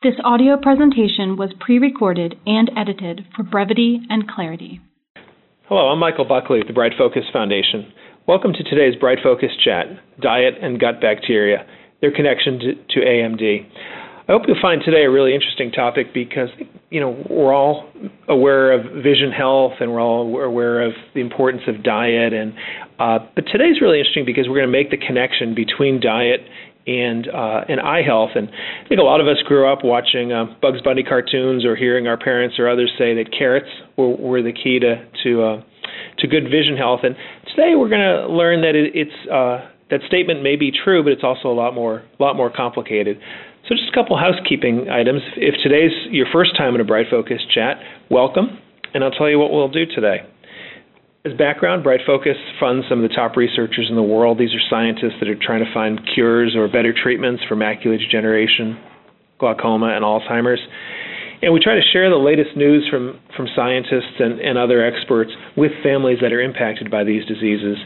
This audio presentation was pre-recorded and edited for brevity and clarity. Hello, I'm Michael Buckley with the Bright Focus Foundation. Welcome to today's Bright Focus Chat, Diet and Gut Bacteria, their connection to, to AMD. I hope you'll find today a really interesting topic because you know we're all aware of vision health and we're all aware of the importance of diet and uh, but today's really interesting because we're going to make the connection between diet and uh, and eye health. And I think a lot of us grew up watching uh, Bugs Bunny cartoons or hearing our parents or others say that carrots were, were the key to to uh, to good vision health. And today we're going to learn that it, it's uh, that statement may be true, but it's also a lot more lot more complicated. So just a couple housekeeping items. If today's your first time in a Bright Focus chat, welcome, and I'll tell you what we'll do today. As background, Bright Focus funds some of the top researchers in the world. These are scientists that are trying to find cures or better treatments for macular degeneration, glaucoma, and Alzheimer's. And we try to share the latest news from, from scientists and, and other experts with families that are impacted by these diseases.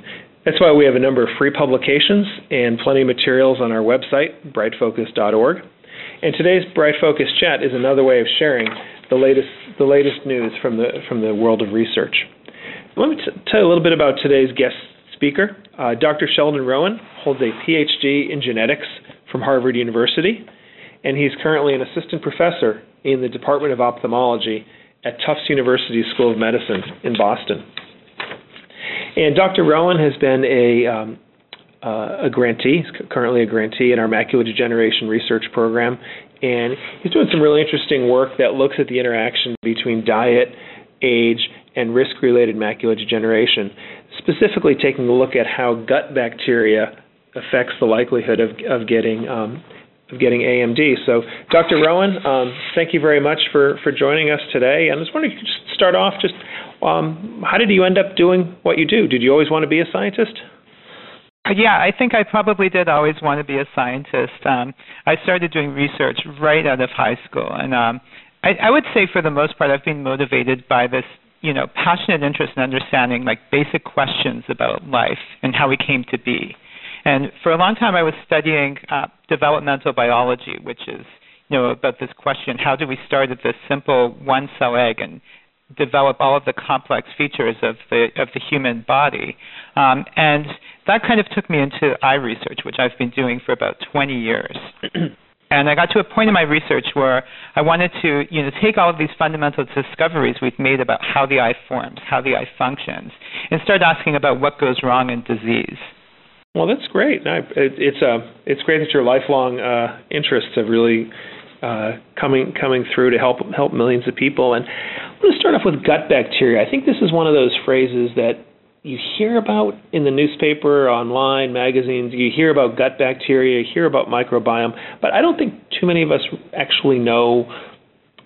That's why we have a number of free publications and plenty of materials on our website, brightfocus.org. And today's Bright Focus chat is another way of sharing the latest, the latest news from the, from the world of research. Let me t- tell you a little bit about today's guest speaker. Uh, Dr. Sheldon Rowan holds a PhD in genetics from Harvard University, and he's currently an assistant professor in the Department of Ophthalmology at Tufts University School of Medicine in Boston. And Dr. Rowan has been a um, uh, a grantee, currently a grantee in our macular degeneration research program, and he's doing some really interesting work that looks at the interaction between diet, age, and risk-related macular degeneration, specifically taking a look at how gut bacteria affects the likelihood of, of getting um, of getting AMD. So, Dr. Rowan, um, thank you very much for, for joining us today. And I was wondering if you could just start off just um, how did you end up doing what you do? Did you always want to be a scientist? Yeah, I think I probably did always want to be a scientist. Um, I started doing research right out of high school, and um, I, I would say for the most part, I've been motivated by this you know, passionate interest in understanding like basic questions about life and how we came to be. And for a long time, I was studying uh, developmental biology, which is you know about this question: How do we start at this simple one cell egg and develop all of the complex features of the of the human body? Um, and that kind of took me into eye research, which I've been doing for about 20 years. And I got to a point in my research where I wanted to, you know, take all of these fundamental discoveries we've made about how the eye forms, how the eye functions, and start asking about what goes wrong in disease. Well, that's great. It's uh, it's great that your lifelong uh, interests have really uh, coming coming through to help help millions of people. And I'm going to start off with gut bacteria. I think this is one of those phrases that you hear about in the newspaper, online, magazines, you hear about gut bacteria, you hear about microbiome, but I don't think too many of us actually know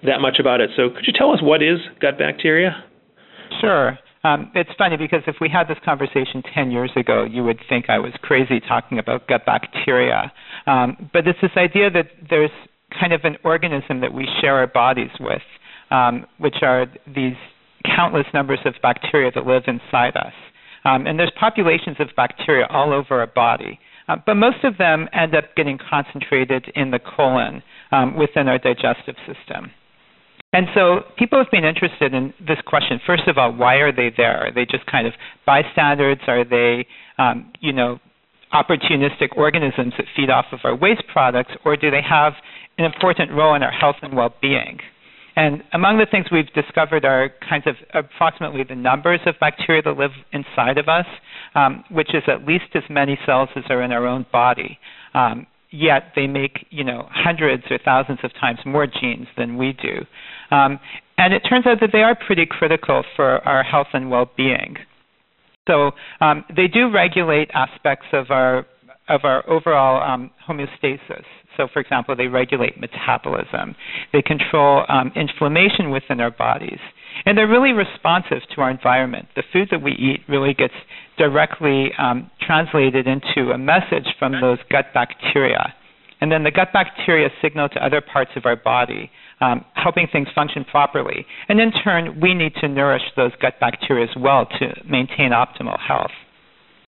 that much about it. So could you tell us what is gut bacteria? Sure. Um, it's funny because if we had this conversation 10 years ago, you would think I was crazy talking about gut bacteria. Um, but it's this idea that there's kind of an organism that we share our bodies with, um, which are these countless numbers of bacteria that live inside us. Um, and there's populations of bacteria all over our body. Uh, but most of them end up getting concentrated in the colon um, within our digestive system. And so people have been interested in this question. First of all, why are they there? Are they just kind of bystanders? Are they, um, you know, opportunistic organisms that feed off of our waste products, or do they have an important role in our health and well-being? And among the things we've discovered are kinds of approximately the numbers of bacteria that live inside of us, um, which is at least as many cells as are in our own body. Um, yet they make you know hundreds or thousands of times more genes than we do. Um, and it turns out that they are pretty critical for our health and well-being. So um, they do regulate aspects of our of our overall um, homeostasis. So, for example, they regulate metabolism, they control um, inflammation within our bodies, and they're really responsive to our environment. The food that we eat really gets directly um, translated into a message from those gut bacteria. And then the gut bacteria signal to other parts of our body, um, helping things function properly. And in turn, we need to nourish those gut bacteria as well to maintain optimal health.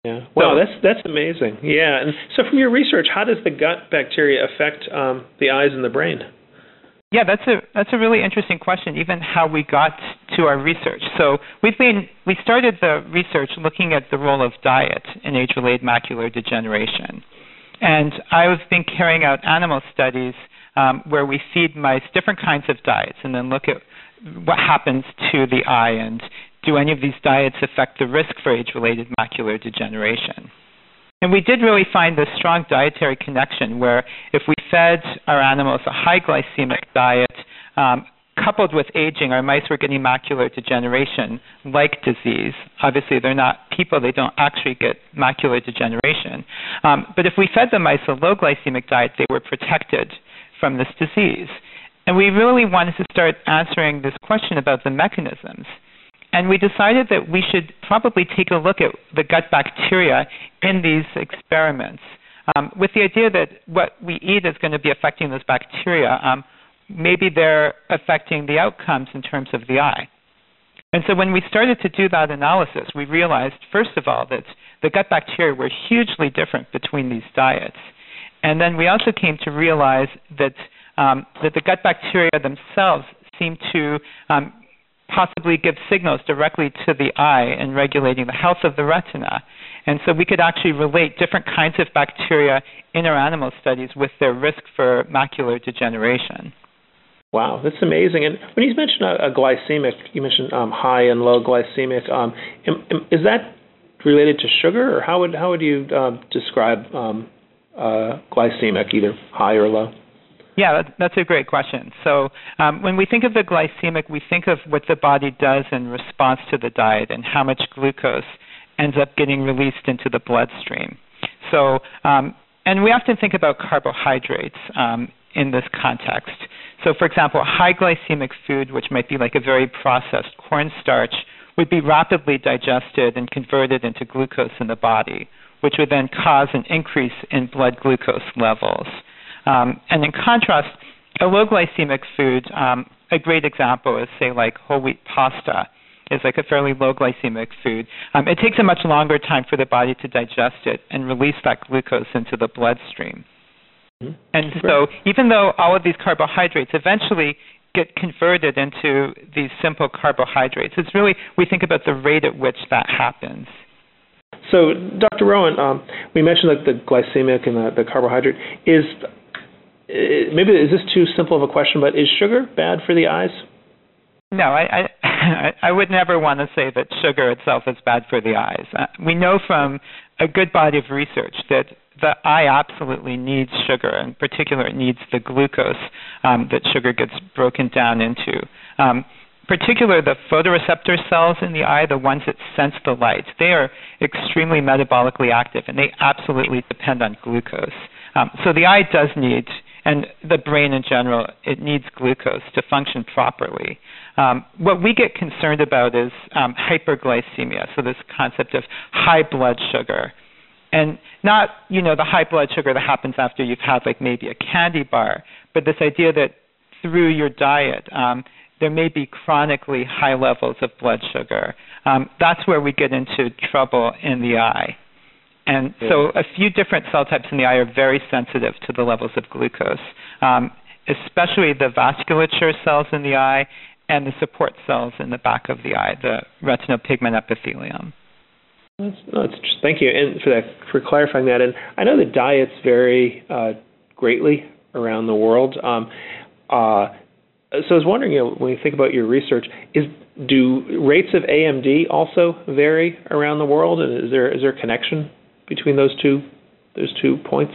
Yeah. Wow, so, that's that's amazing. Yeah. And so from your research, how does the gut bacteria affect um, the eyes and the brain? Yeah, that's a that's a really interesting question. Even how we got to our research. So we've been we started the research looking at the role of diet in age-related macular degeneration, and I've been carrying out animal studies um, where we feed mice different kinds of diets and then look at what happens to the eye and do any of these diets affect the risk for age-related macular degeneration. And we did really find this strong dietary connection where if we fed our animals a high glycemic diet, um, coupled with aging, our mice were getting macular degeneration like disease. Obviously, they're not people, they don't actually get macular degeneration. Um, but if we fed the mice a low glycemic diet, they were protected from this disease. And we really wanted to start answering this question about the mechanisms. And we decided that we should probably take a look at the gut bacteria in these experiments um, with the idea that what we eat is going to be affecting those bacteria. Um, maybe they're affecting the outcomes in terms of the eye. And so when we started to do that analysis, we realized, first of all, that the gut bacteria were hugely different between these diets. And then we also came to realize that um, that the gut bacteria themselves seem to um, possibly give signals directly to the eye in regulating the health of the retina. And so we could actually relate different kinds of bacteria in our animal studies with their risk for macular degeneration. Wow, that's amazing. And when you mentioned a, a glycemic, you mentioned um, high and low glycemic. Um, is that related to sugar, or how would how would you uh, describe um, uh, glycemic, either high or low? Yeah, that's a great question. So um, when we think of the glycemic, we think of what the body does in response to the diet and how much glucose ends up getting released into the bloodstream. So, um, and we often think about carbohydrates um, in this context. So, for example, high glycemic food, which might be like a very processed cornstarch, would be rapidly digested and converted into glucose in the body, which would then cause an increase in blood glucose levels. Um, and in contrast, a low glycemic food, um, a great example is say like whole wheat pasta is like a fairly low glycemic food. Um, it takes a much longer time for the body to digest it and release that glucose into the bloodstream. Mm-hmm. And so, even though all of these carbohydrates eventually get converted into these simple carbohydrates, it's really we think about the rate at which that happens. So, Dr. Rowan, um, we mentioned like the glycemic and the, the carbohydrate. Is maybe is this too simple of a question, but is sugar bad for the eyes? No, I I, I would never want to say that sugar itself is bad for the eyes. Uh, we know from a good body of research that the eye absolutely needs sugar. In particular, it needs the glucose um, that sugar gets broken down into. Um, particular the photoreceptor cells in the eye, the ones that sense the light, they are extremely metabolically active and they absolutely depend on glucose. Um, so the eye does need and the brain in general, it needs glucose to function properly. Um, what we get concerned about is um, hyperglycemia, so this concept of high blood sugar. And not, you know, the high blood sugar that happens after you've had like maybe a candy bar, but this idea that through your diet, um, there may be chronically high levels of blood sugar. Um, that's where we get into trouble in the eye. And yeah. so a few different cell types in the eye are very sensitive to the levels of glucose, um, especially the vasculature cells in the eye and the support cells in the back of the eye, the retinal pigment epithelium. That's, that's, thank you and for that for clarifying that. And I know the diets vary uh, greatly around the world. Um, uh, so I was wondering, you know, when you think about your research, is do rates of AMD also vary around the world, and is there is there a connection between those two those two points?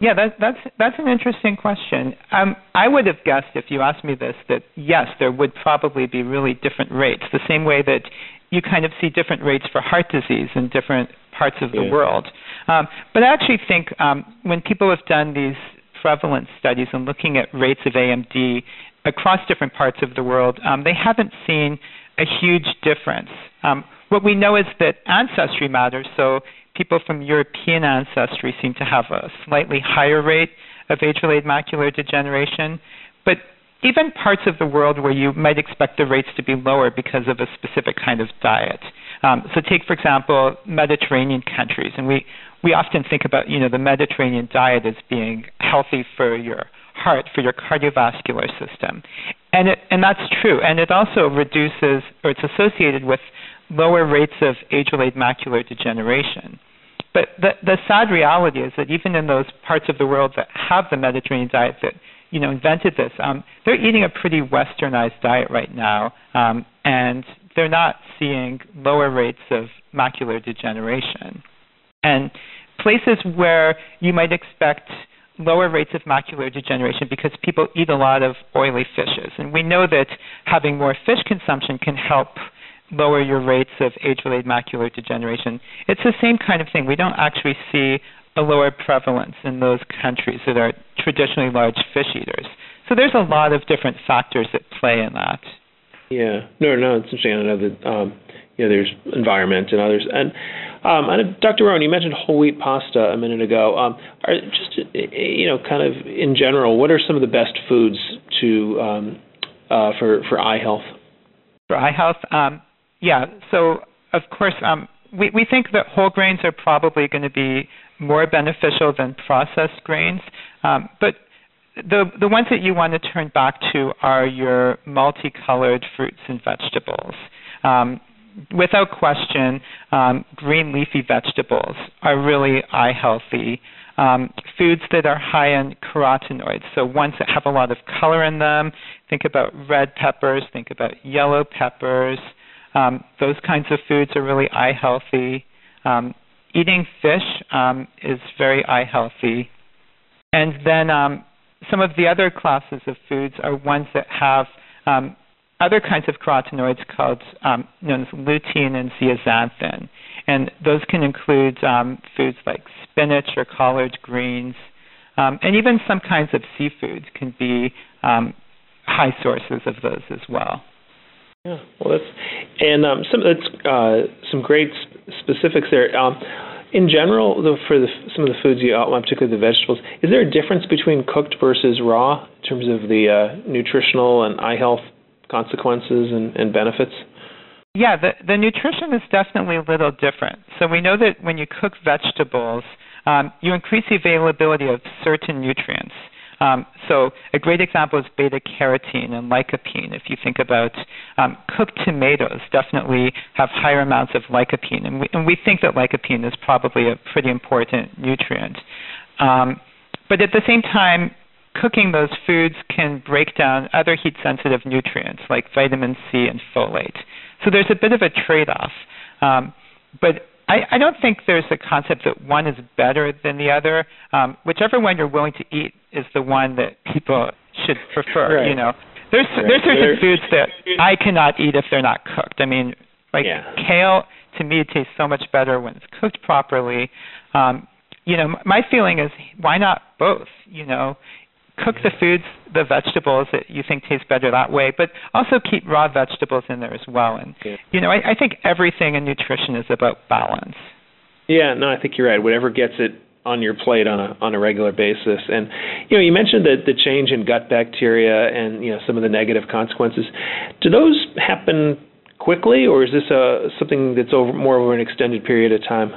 Yeah, that, that's that's an interesting question. Um, I would have guessed if you asked me this that yes, there would probably be really different rates, the same way that you kind of see different rates for heart disease in different parts of the yeah. world. Um, but I actually think um, when people have done these prevalence studies and looking at rates of AMD across different parts of the world, um, they haven't seen a huge difference. Um, what we know is that ancestry matters. So people from European ancestry seem to have a slightly higher rate of age-related macular degeneration. But even parts of the world where you might expect the rates to be lower because of a specific kind of diet. Um, so take, for example, Mediterranean countries, and we, we often think about you know the Mediterranean diet as being healthy for your heart, for your cardiovascular system. And it, and that's true. And it also reduces, or it's associated with lower rates of age-related macular degeneration. But the, the sad reality is that even in those parts of the world that have the Mediterranean diet that you know invented this, um, they're eating a pretty westernized diet right now, um, and they're not seeing lower rates of macular degeneration. And places where you might expect lower rates of macular degeneration because people eat a lot of oily fishes. And we know that having more fish consumption can help lower your rates of age related macular degeneration. It's the same kind of thing. We don't actually see a lower prevalence in those countries that are traditionally large fish eaters. So there's a lot of different factors that play in that. Yeah, no, no, it's interesting. I know that um, you know there's environment and others. And um, and Dr. Rowan, you mentioned whole wheat pasta a minute ago. Um, are just you know, kind of in general, what are some of the best foods to um, uh, for for eye health? For eye health, um, yeah. So of course, um, we we think that whole grains are probably going to be more beneficial than processed grains, um, but the the ones that you want to turn back to are your multicolored fruits and vegetables. Um, without question, um, green leafy vegetables are really eye healthy. Um, foods that are high in carotenoids, so ones that have a lot of color in them. Think about red peppers, think about yellow peppers. Um, those kinds of foods are really eye healthy. Um, eating fish um, is very eye healthy. And then um, some of the other classes of foods are ones that have um, other kinds of carotenoids called um, known as lutein and zeaxanthin, and those can include um, foods like spinach or collard greens, um, and even some kinds of seafoods can be um, high sources of those as well. Yeah, well, that's and um, some that's uh, some great specifics there. Um, in general, the, for the, some of the foods you outlined, particularly the vegetables, is there a difference between cooked versus raw in terms of the uh, nutritional and eye health consequences and, and benefits? Yeah, the, the nutrition is definitely a little different. So we know that when you cook vegetables, um, you increase the availability of certain nutrients. Um, so a great example is beta carotene and lycopene. If you think about um, cooked tomatoes, definitely have higher amounts of lycopene, and we, and we think that lycopene is probably a pretty important nutrient. Um, but at the same time, cooking those foods can break down other heat sensitive nutrients like vitamin C and folate. So there's a bit of a trade off. Um, but I, I, don't think there's a concept that one is better than the other. Um, whichever one you're willing to eat is the one that people should prefer. Right. You know, there's right. there's certain foods that I cannot eat if they're not cooked. I mean, like yeah. kale to me it tastes so much better when it's cooked properly. Um, you know, my feeling is why not both? You know, cook the foods, the vegetables that you think taste better that way, but also keep raw vegetables in there as well. And yeah. you know, I, I think everything in nutrition is about balance. Yeah, no, I think you're right. Whatever gets it on your plate on a on a regular basis. And you know, you mentioned that the change in gut bacteria and you know some of the negative consequences. Do those happen quickly, or is this a something that's over more over an extended period of time?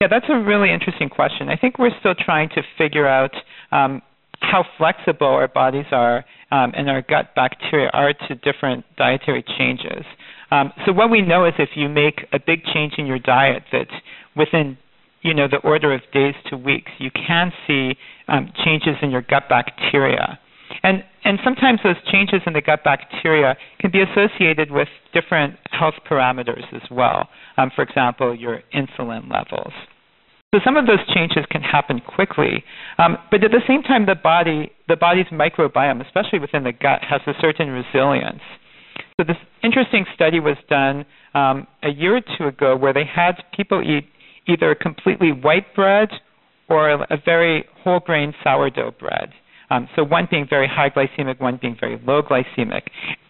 Yeah, that's a really interesting question. I think we're still trying to figure out um, how flexible our bodies are um, and our gut bacteria are to different dietary changes. Um, so what we know is if you make a big change in your diet, that within you know the order of days to weeks, you can see um, changes in your gut bacteria. And and sometimes those changes in the gut bacteria can be associated with different health parameters as well. Um, for example, your insulin levels. So some of those changes can happen quickly, um, but at the same time, the body, the body's microbiome, especially within the gut, has a certain resilience. So this interesting study was done um, a year or two ago, where they had people eat either completely white bread or a very whole grain sourdough bread. Um, so one being very high glycemic, one being very low glycemic,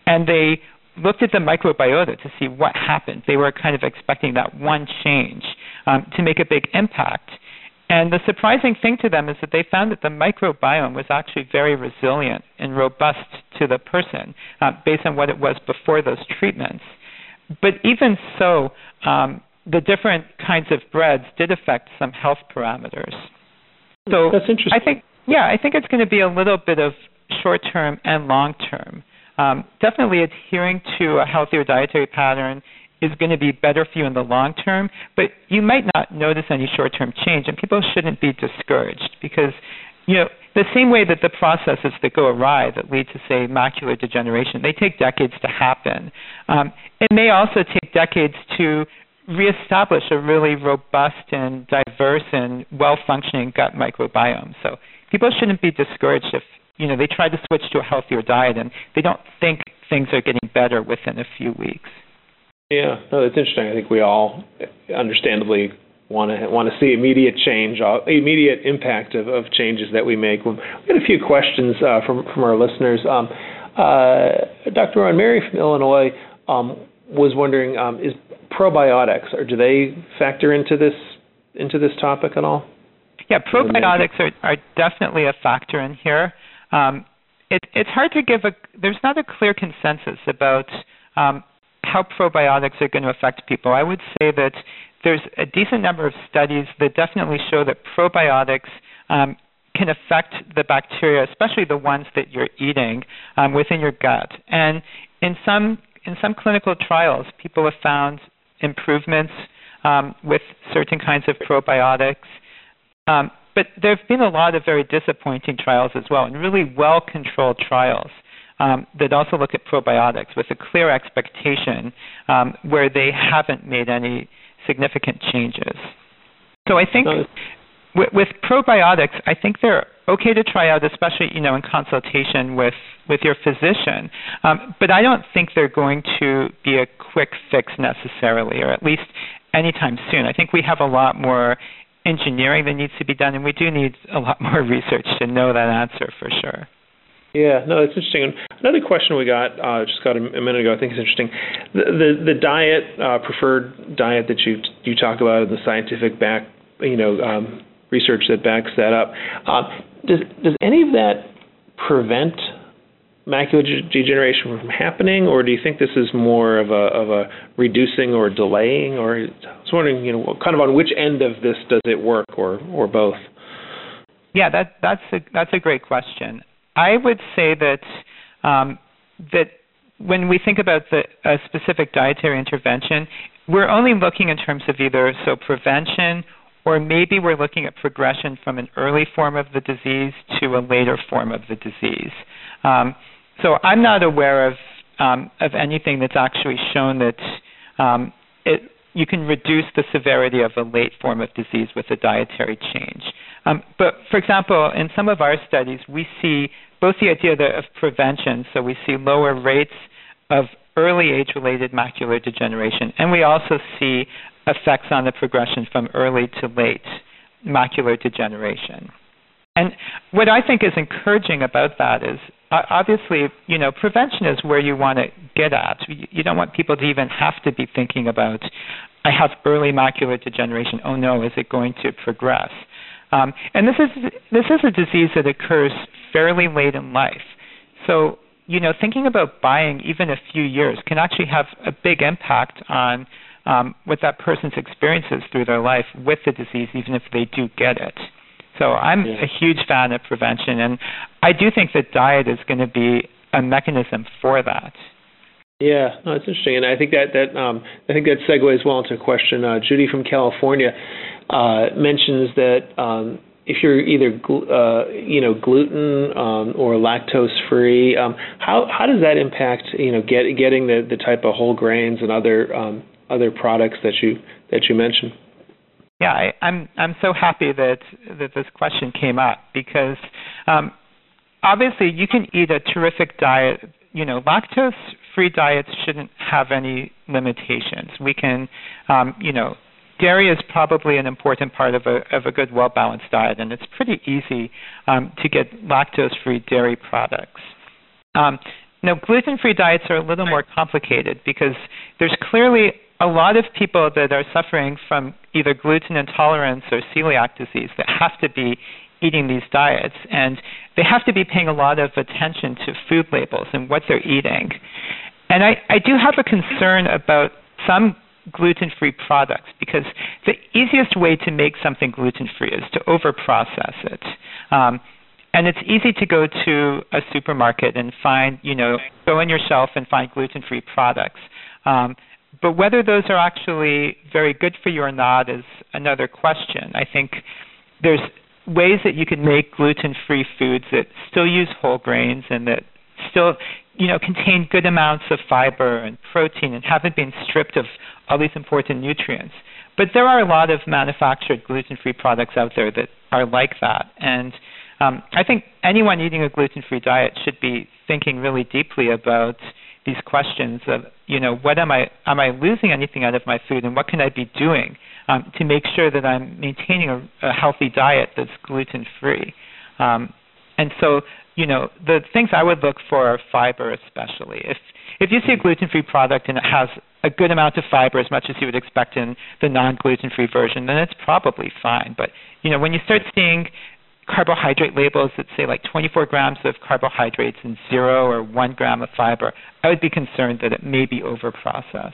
and they looked at the microbiota to see what happened. They were kind of expecting that one change um, to make a big impact. And the surprising thing to them is that they found that the microbiome was actually very resilient and robust to the person uh, based on what it was before those treatments. But even so, um, the different kinds of breads did affect some health parameters. So That's interesting. I think Yeah, I think it's going to be a little bit of short term and long term. Um, definitely adhering to a healthier dietary pattern is going to be better for you in the long term, but you might not notice any short term change, and people shouldn't be discouraged because, you know, the same way that the processes that go awry that lead to, say, macular degeneration, they take decades to happen. Um, it may also take decades to reestablish a really robust and diverse and well functioning gut microbiome. So people shouldn't be discouraged if you know they try to switch to a healthier diet and they don't think things are getting better within a few weeks. Yeah, no, that's interesting. I think we all understandably want to want to see immediate change, uh, immediate impact of, of changes that we make. We had a few questions uh, from from our listeners. Um, uh, Dr. Rowan Mary from Illinois um, was wondering: um, is probiotics, or do they factor into this into this topic at all? Yeah, probiotics are, are definitely a factor in here. Um, it, it's hard to give a. There's not a clear consensus about um, how probiotics are going to affect people. I would say that there's a decent number of studies that definitely show that probiotics um, can affect the bacteria, especially the ones that you're eating um, within your gut. And in some in some clinical trials, people have found improvements um, with certain kinds of probiotics. Um, but there have been a lot of very disappointing trials as well, and really well controlled trials um, that also look at probiotics with a clear expectation um, where they haven't made any significant changes. So I think with, with probiotics, I think they're okay to try out, especially you know in consultation with with your physician. Um, but I don't think they're going to be a quick fix necessarily, or at least anytime soon. I think we have a lot more engineering that needs to be done, and we do need a lot more research to know that answer for sure. Yeah, no, it's interesting. Another question we got uh, just got a, a, minute ago. I think is interesting. The the, the diet uh, preferred diet that you you talk about, in the scientific back, you know, um, research that backs that up. Uh, does does any of that prevent macular degeneration from happening, or do you think this is more of a of a reducing or delaying? Or I was wondering, you know, kind of on which end of this does it work, or or both? Yeah, that that's a that's a great question. I would say that um, that when we think about the a specific dietary intervention, we're only looking in terms of either so prevention or maybe we're looking at progression from an early form of the disease to a later form of the disease. Um, so I'm not aware of um, of anything that's actually shown that um, it, you can reduce the severity of a late form of disease with a dietary change. Um, but for example, in some of our studies, we see both the idea of prevention, so we see lower rates of early age-related macular degeneration, and we also see effects on the progression from early to late macular degeneration. And what I think is encouraging about that is obviously, you know, prevention is where you want to get at. You don't want people to even have to be thinking about, I have early macular degeneration. Oh no, is it going to progress? Um, and this is this is a disease that occurs fairly late in life. So, you know, thinking about buying even a few years can actually have a big impact on um, what that person's experiences through their life with the disease, even if they do get it. So I'm yeah. a huge fan of prevention, and I do think that diet is going to be a mechanism for that. Yeah, no, it's interesting, and I think that that um, I think that segues well into a question. Uh, Judy from California uh, mentions that um, if you're either gl- uh, you know gluten um, or lactose free, um, how how does that impact you know get, getting the, the type of whole grains and other um, other products that you that you mentioned? Yeah, I, I'm I'm so happy that that this question came up because um, obviously you can eat a terrific diet. You know, lactose-free diets shouldn't have any limitations. We can, um, you know, dairy is probably an important part of a of a good, well-balanced diet, and it's pretty easy um, to get lactose-free dairy products. Um, now, gluten-free diets are a little more complicated because there's clearly a lot of people that are suffering from either gluten intolerance or celiac disease that have to be eating these diets and they have to be paying a lot of attention to food labels and what they're eating. And I, I do have a concern about some gluten free products because the easiest way to make something gluten free is to over process it. Um, and it's easy to go to a supermarket and find, you know, go in your shelf and find gluten-free products. Um, but whether those are actually very good for you or not is another question. I think there's ways that you can make gluten-free foods that still use whole grains and that still, you know, contain good amounts of fiber and protein and haven't been stripped of all these important nutrients. But there are a lot of manufactured gluten-free products out there that are like that, and um, I think anyone eating a gluten-free diet should be thinking really deeply about these questions of, you know, what am I am I losing anything out of my food, and what can I be doing um, to make sure that I'm maintaining a, a healthy diet that's gluten-free. Um, and so, you know, the things I would look for are fiber, especially. If if you see a gluten-free product and it has a good amount of fiber, as much as you would expect in the non-gluten-free version, then it's probably fine. But you know, when you start seeing carbohydrate labels that say like 24 grams of carbohydrates and zero or one gram of fiber, I would be concerned that it may be overprocessed.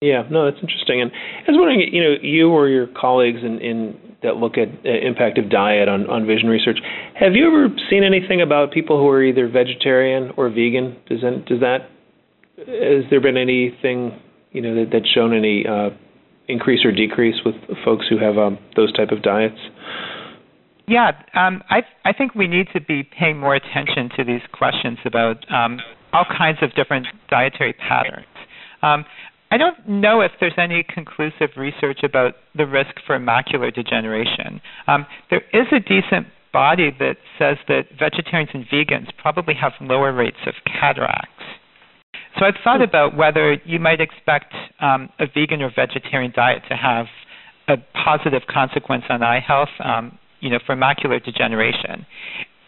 Yeah, no, that's interesting. And I was wondering, you know, you or your colleagues in, in that look at uh, impact of diet on, on vision research, have you ever seen anything about people who are either vegetarian or vegan? Does that, does that has there been anything, you know, that, that's shown any uh, increase or decrease with folks who have um, those type of diets? Yeah, um, I I think we need to be paying more attention to these questions about um, all kinds of different dietary patterns. Um, I don't know if there's any conclusive research about the risk for macular degeneration. Um, there is a decent body that says that vegetarians and vegans probably have lower rates of cataracts. So I've thought about whether you might expect um, a vegan or vegetarian diet to have a positive consequence on eye health, um, you know, for macular degeneration.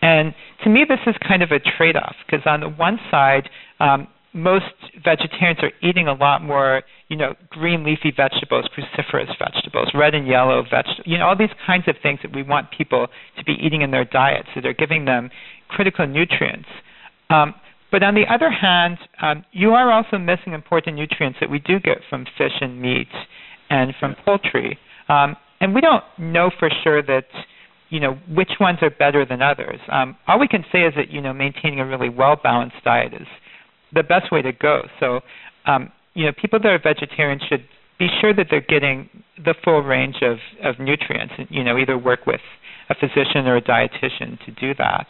And to me, this is kind of a trade-off because on the one side, um, most vegetarians are eating a lot more, you know, green leafy vegetables, cruciferous vegetables, red and yellow vegetables, you know, all these kinds of things that we want people to be eating in their diets, so they're giving them critical nutrients. Um, but on the other hand, um, you are also missing important nutrients that we do get from fish and meat and from poultry. Um, and we don't know for sure that you know which ones are better than others. Um, all we can say is that you know maintaining a really well balanced diet is the best way to go. So, um, you know, people that are vegetarians should be sure that they're getting the full range of, of nutrients. You know, either work with a physician or a dietitian to do that.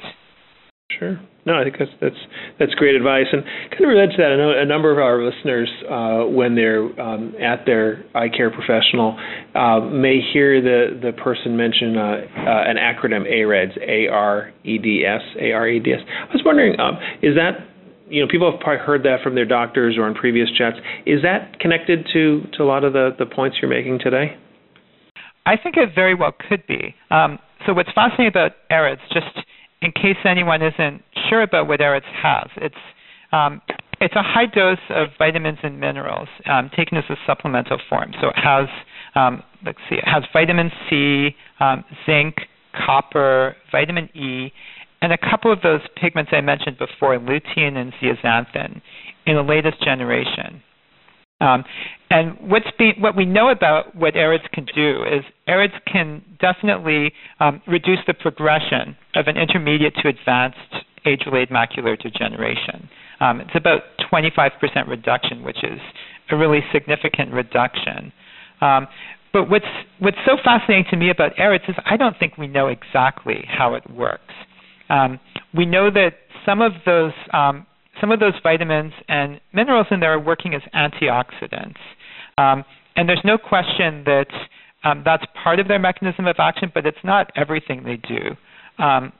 Sure. No, I think that's that's that's great advice, and kind of related to that, I know a number of our listeners, uh, when they're um, at their eye care professional, uh, may hear the the person mention uh, uh an acronym AREDS, A R E D S, A R E D S. I was wondering, um, is that you know, people have probably heard that from their doctors or in previous chats. Is that connected to, to a lot of the, the points you're making today? I think it very well could be. Um, so what's fascinating about AREDS, just in case anyone isn't sure about what AREDS has, it's um, it's a high dose of vitamins and minerals um, taken as a supplemental form. So it has um, let's see, it has vitamin C, um, zinc, copper, vitamin E, and a couple of those pigments I mentioned before, lutein and zeaxanthin, in the latest generation. Um, and what's what we know about what AREDS can do is AREDS can definitely um, reduce the progression of an intermediate to advanced age-related macular degeneration. Um, it's about 25% reduction, which is a really significant reduction. Um, but what's what's so fascinating to me about AREDS is I don't think we know exactly how it works. Um, we know that some of those um, some of those vitamins and minerals in there are working as antioxidants, um, and there's no question that um, that's part of their mechanism of action, but it's not everything they do. Um,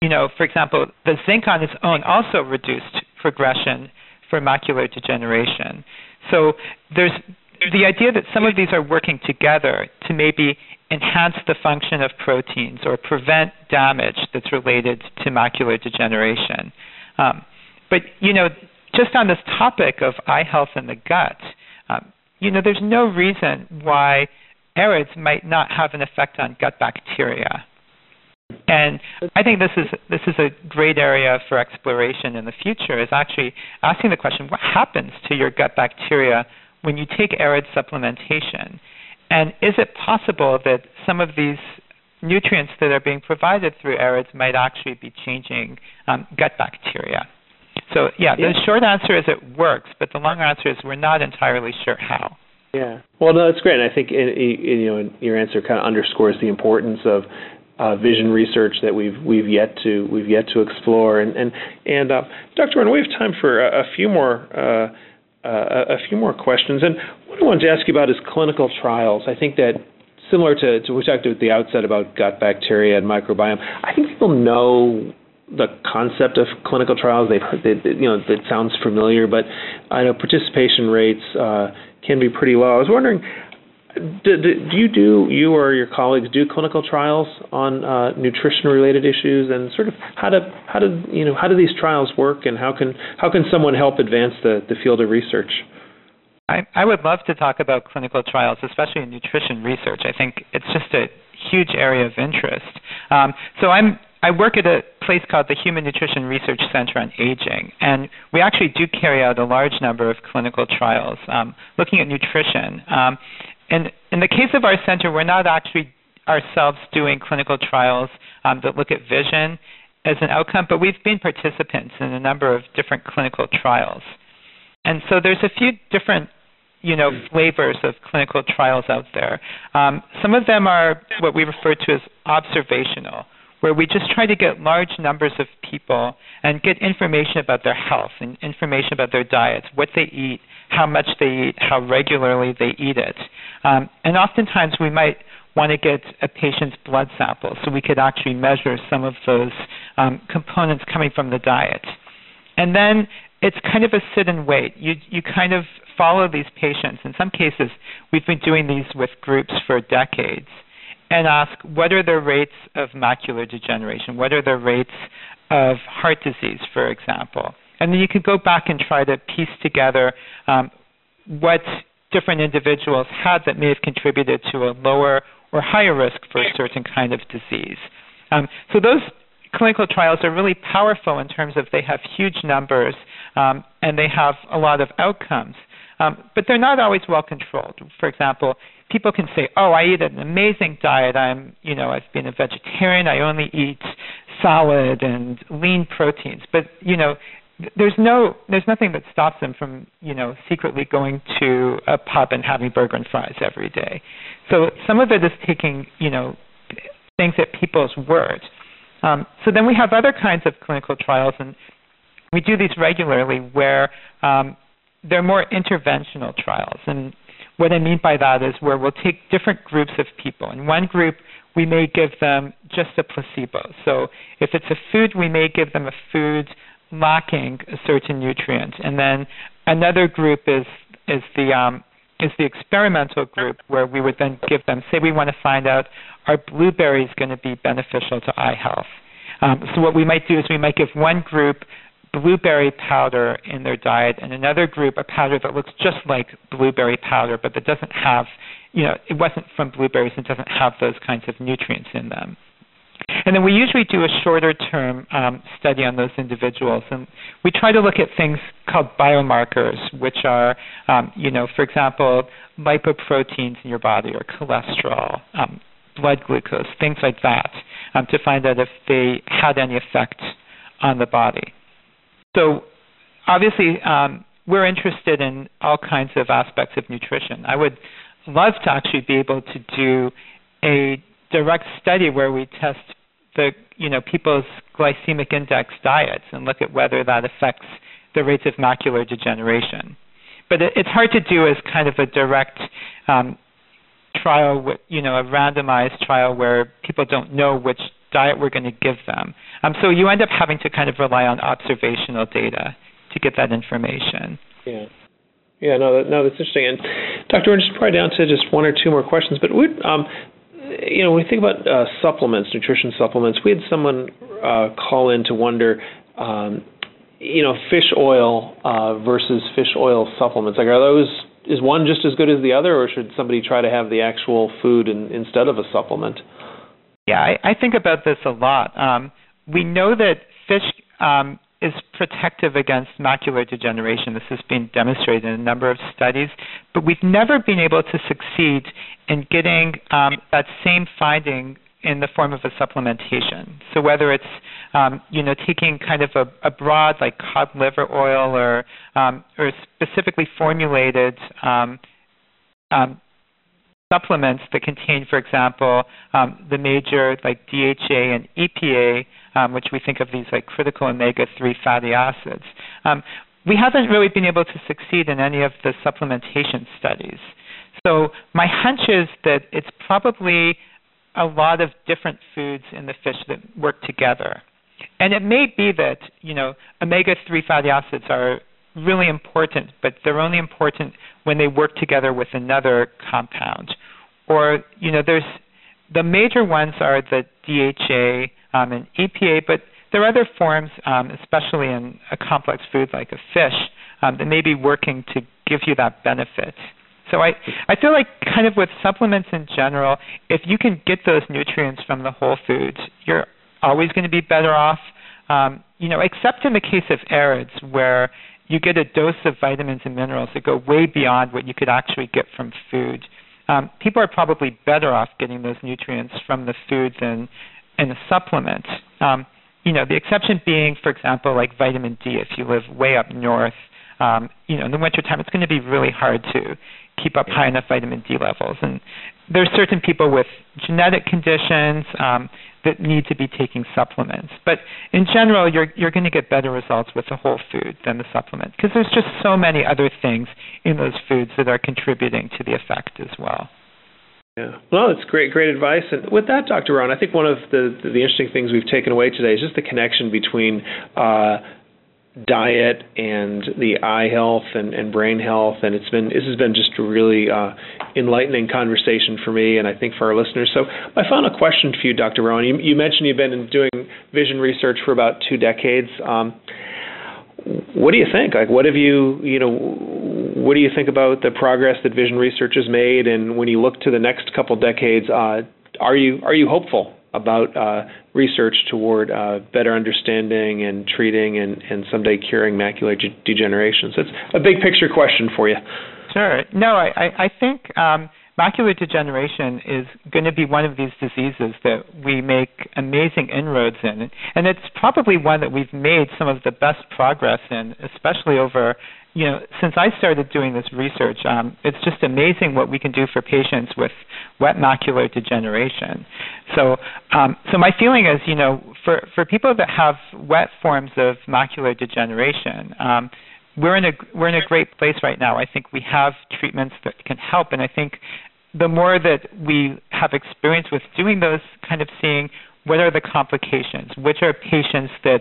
you know, for example, the zinc on its own also reduced progression for macular degeneration. So there's the idea that some of these are working together to maybe enhance the function of proteins or prevent damage that's related to macular degeneration. Um, but you know, just on this topic of eye health and the gut, um, you know, there's no reason why AREDS might not have an effect on gut bacteria. And I think this is this is a great area for exploration in the future. Is actually asking the question: What happens to your gut bacteria when you take AREDS supplementation? And is it possible that some of these nutrients that are being provided through AREDS might actually be changing um, gut bacteria. So yeah, the short answer is it works, but the long answer is we're not entirely sure how. Yeah. Well, no, that's great. And I think in, in, you know your answer kind of underscores the importance of uh, vision research that we've we've yet to we've yet to explore. And and and uh, Dr. Rowan, we have time for a, a few more. Uh, uh, a few more questions, and what I wanted to ask you about is clinical trials. I think that similar to, to we talked about at the outset about gut bacteria and microbiome. I think people know the concept of clinical trials. They've heard, they, you know, it sounds familiar, but I know participation rates uh, can be pretty low. I was wondering, do, do, you do you or your colleagues do clinical trials on uh, nutrition-related issues, and sort of how do how do you know how do these trials work, and how can how can someone help advance the, the field of research? I, I would love to talk about clinical trials, especially in nutrition research. I think it's just a huge area of interest. Um, so I'm I work at a place called the Human Nutrition Research Center on Aging, and we actually do carry out a large number of clinical trials um, looking at nutrition. Um, and in the case of our center, we're not actually ourselves doing clinical trials um, that look at vision as an outcome, but we've been participants in a number of different clinical trials. And so there's a few different you know flavors of clinical trials out there. Um, some of them are what we refer to as observational, where we just try to get large numbers of people and get information about their health and information about their diets, what they eat, how much they eat, how regularly they eat it. Um, and oftentimes we might want to get a patient's blood sample so we could actually measure some of those um, components coming from the diet. And then it's kind of a sit and wait. You you kind of follow these patients. In some cases, we've been doing these with groups for decades and ask what are the rates of macular degeneration? What are the rates of heart disease, for example? And then you could go back and try to piece together um, what different individuals had that may have contributed to a lower or higher risk for a certain kind of disease. Um, so those clinical trials are really powerful in terms of they have huge numbers um, and they have a lot of outcomes. Um, but they're not always well controlled. For example, people can say, "Oh, I eat an amazing diet. I'm, you know, I've been a vegetarian. I only eat salad and lean proteins." But you know, there's no, there's nothing that stops them from, you know, secretly going to a pub and having burger and fries every day. So some of it is taking, you know, things at people's word. Um, so then we have other kinds of clinical trials, and we do these regularly where um, they're more interventional trials. And what I mean by that is where we'll take different groups of people. In one group, we may give them just a placebo. So if it's a food, we may give them a food lacking a certain nutrient. And then another group is is the um, is the experimental group where we would then give them, say we want to find out are blueberries going to be beneficial to eye health. Um, so what we might do is we might give one group blueberry powder in their diet and another group a powder that looks just like blueberry powder but that doesn't have you know it wasn't from blueberries and doesn't have those kinds of nutrients in them. And then we usually do a shorter term um, study on those individuals and we try to look at things called biomarkers which are um, you know for example lipoproteins in your body or cholesterol um, blood glucose things like that um, to find out if they had any effect on the body so obviously, um, we're interested in all kinds of aspects of nutrition. I would love to actually be able to do a direct study where we test the you know people's glycemic index diets and look at whether that affects the rates of macular degeneration. But it, it's hard to do as kind of a direct um, trial, you know, a randomized trial where people don't know which diet we're going to give them. Um, so you end up having to kind of rely on observational data to get that information. Yeah. Yeah, no, no, that's interesting. And Dr. Just probably down to just one or two more questions, but would um, you know, when we think about uh, supplements, nutrition supplements, we had someone uh, call in to wonder, um, you know, fish oil uh, versus fish oil supplements. Like, are those is one just as good as the other, or should somebody try to have the actual food in, instead of a supplement? Yeah, I, I think about this a lot. Um, we know that fish um, is protective against macular degeneration. This has been demonstrated in a number of studies, but we've never been able to succeed in getting um, that same finding in the form of a supplementation. So whether it's um, you know taking kind of a, a, broad like cod liver oil or um, or specifically formulated um, um supplements that contain, for example, um, the major like DHA and EPA, um, which we think of these like critical omega-3 fatty acids. we haven't really been able to succeed in any of the supplementation studies. So my hunch is that it's probably a lot of different foods in the fish that work together. And it may be that, you know, omega 3 fatty acids are really important, but they're only important when they work together with another compound. Or, you know, there's the major ones are the DHA um, and EPA, but there are other forms, um, especially in a complex food like a fish, um, that may be working to give you that benefit. So I I feel like kind of with supplements in general, if you can get those nutrients from the whole foods, you're always going to be better off. Um, you know, except in the case of AREDS where you get a dose of vitamins and minerals that go way beyond what you could actually get from food. Um, people are probably better off getting those nutrients from the food than in a supplement. Um, you know, the exception being, for example, like vitamin D. If you live way up north, um, you know, in the wintertime, it's going to be really hard to keep up high enough vitamin D levels. And there's certain people with genetic conditions um, that need to be taking supplements. But in general, you're you're going to get better results with the whole food than the supplement because there's just so many other things in those foods that are contributing to the effect as well. Yeah. Well, it's great, great advice. And with that, Dr. Rowan, I think one of the, the, the interesting things we've taken away today is just the connection between uh, diet and the eye health and, and brain health and it's been this has been just a really uh, enlightening conversation for me and I think for our listeners. So my final question for you, Dr. Rowan, you, you mentioned you've been doing vision research for about two decades. Um, what do you think? Like, what have you, you know, what do you think about the progress that vision research has made? And when you look to the next couple decades, uh, are you are you hopeful about uh, research toward uh, better understanding and treating and, and someday curing macular de- degeneration. So it's a big picture question for you. Sure. No, I, I think um, macular degeneration is going to be one of these diseases that we make amazing inroads in. And it's probably one that we've made some of the best progress in, especially over you know, since I started doing this research, um, it's just amazing what we can do for patients with wet macular degeneration. So, um, so my feeling is, you know, for for people that have wet forms of macular degeneration, um, we're in a we're in a great place right now. I think we have treatments that can help, and I think the more that we have experience with doing those, kind of seeing what are the complications, which are patients that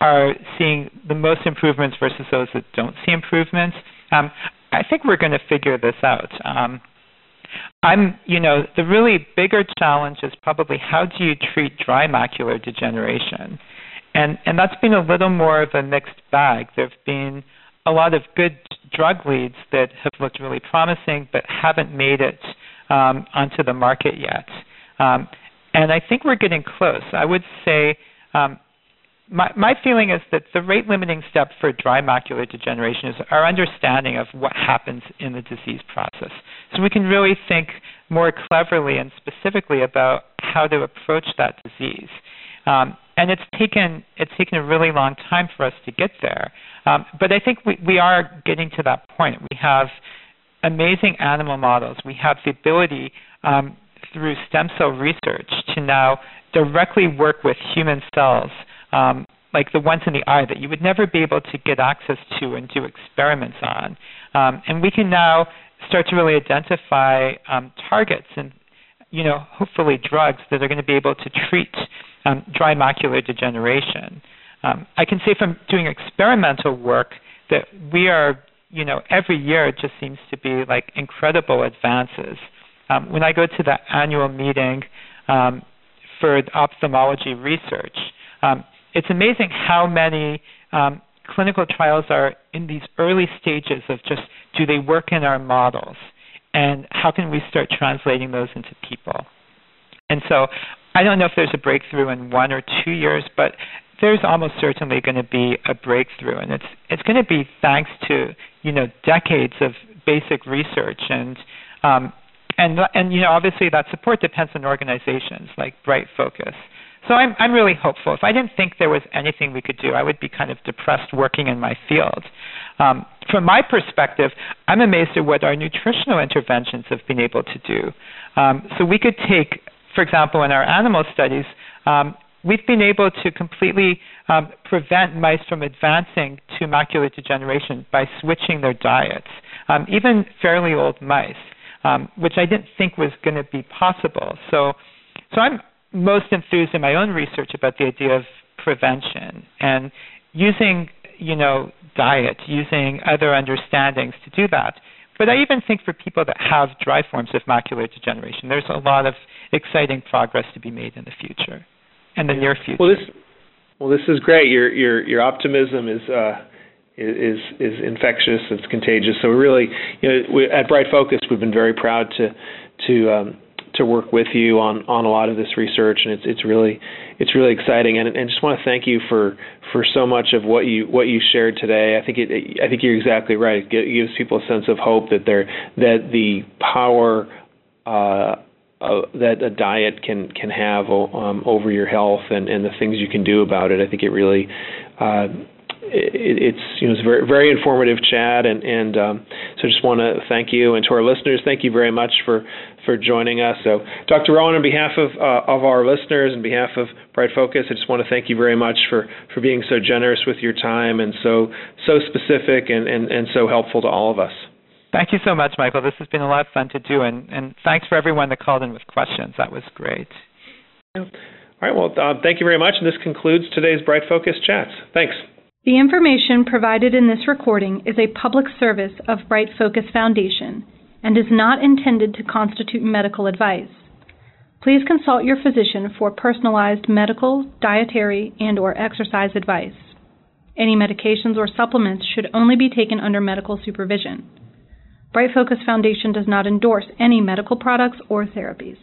are seeing the most improvements versus those that don't see improvements. Um, I think we're going to figure this out. Um, I'm, you know, the really bigger challenge is probably how do you treat dry macular degeneration, and and that's been a little more of a mixed bag. There've been a lot of good drug leads that have looked really promising, but haven't made it um, onto the market yet. Um, and I think we're getting close. I would say um, my, my feeling is that the rate limiting step for dry macular degeneration is our understanding of what happens in the disease process. So we can really think more cleverly and specifically about how to approach that disease. Um, and it's taken it's taken a really long time for us to get there. Um, but I think we, we are getting to that point. We have amazing animal models. We have the ability um, through stem cell research to now directly work with human cells um, like the ones in the eye that you would never be able to get access to and do experiments on. Um, and we can now start to really identify um, targets and, you know, hopefully drugs that are going to be able to treat um, dry macular degeneration. Um, I can say from doing experimental work that we are, you know, every year it just seems to be like incredible advances. Um, when I go to the annual meeting um, for ophthalmology research, um, it's amazing how many um, clinical trials are in these early stages of just do they work in our models and how can we start translating those into people. And so I don't know if there's a breakthrough in one or two years, but there's almost certainly going to be a breakthrough, and it's it's going to be thanks to you know decades of basic research and um, and and you know obviously that support depends on organizations like Bright Focus. So I'm I'm really hopeful. If I didn't think there was anything we could do, I would be kind of depressed working in my field. Um, from my perspective, I'm amazed at what our nutritional interventions have been able to do. Um, so we could take, for example, in our animal studies, um, we've been able to completely um, prevent mice from advancing to macular degeneration by switching their diets, um, even fairly old mice, um, which I didn't think was going to be possible. So, so I'm most enthused in my own research about the idea of prevention and using, you know, diet, using other understandings to do that. But I even think for people that have dry forms of macular degeneration, there's a lot of exciting progress to be made in the future, in the near future. Well, this, well, this is great. Your your your optimism is. Uh, is is infectious. It's contagious. So really, you know, we, at Bright Focus, we've been very proud to to um, to work with you on on a lot of this research, and it's it's really it's really exciting. And and just want to thank you for for so much of what you what you shared today. I think it I think you're exactly right. It gives people a sense of hope that they're that the power. Uh, uh, that a diet can can have um, over your health and, and the things you can do about it. I think it really uh, it, it's you know it's very very informative chat, and and um, so just want to thank you and to our listeners, thank you very much for for joining us. So, Dr. Rowan, on behalf of uh, of our listeners and behalf of Bright Focus, I just want to thank you very much for for being so generous with your time and so so specific and and, and so helpful to all of us. Thank you so much, Michael. This has been a lot of fun to do, and, and thanks for everyone that called in with questions. That was great. All right. Well, uh, thank you very much, and this concludes today's Bright Focus chats. Thanks. The information provided in this recording is a public service of Bright Focus Foundation and is not intended to constitute medical advice. Please consult your physician for personalized medical, dietary, and or exercise advice. Any medications or supplements should only be taken under medical supervision. Bright Focus Foundation does not endorse any medical products or therapies.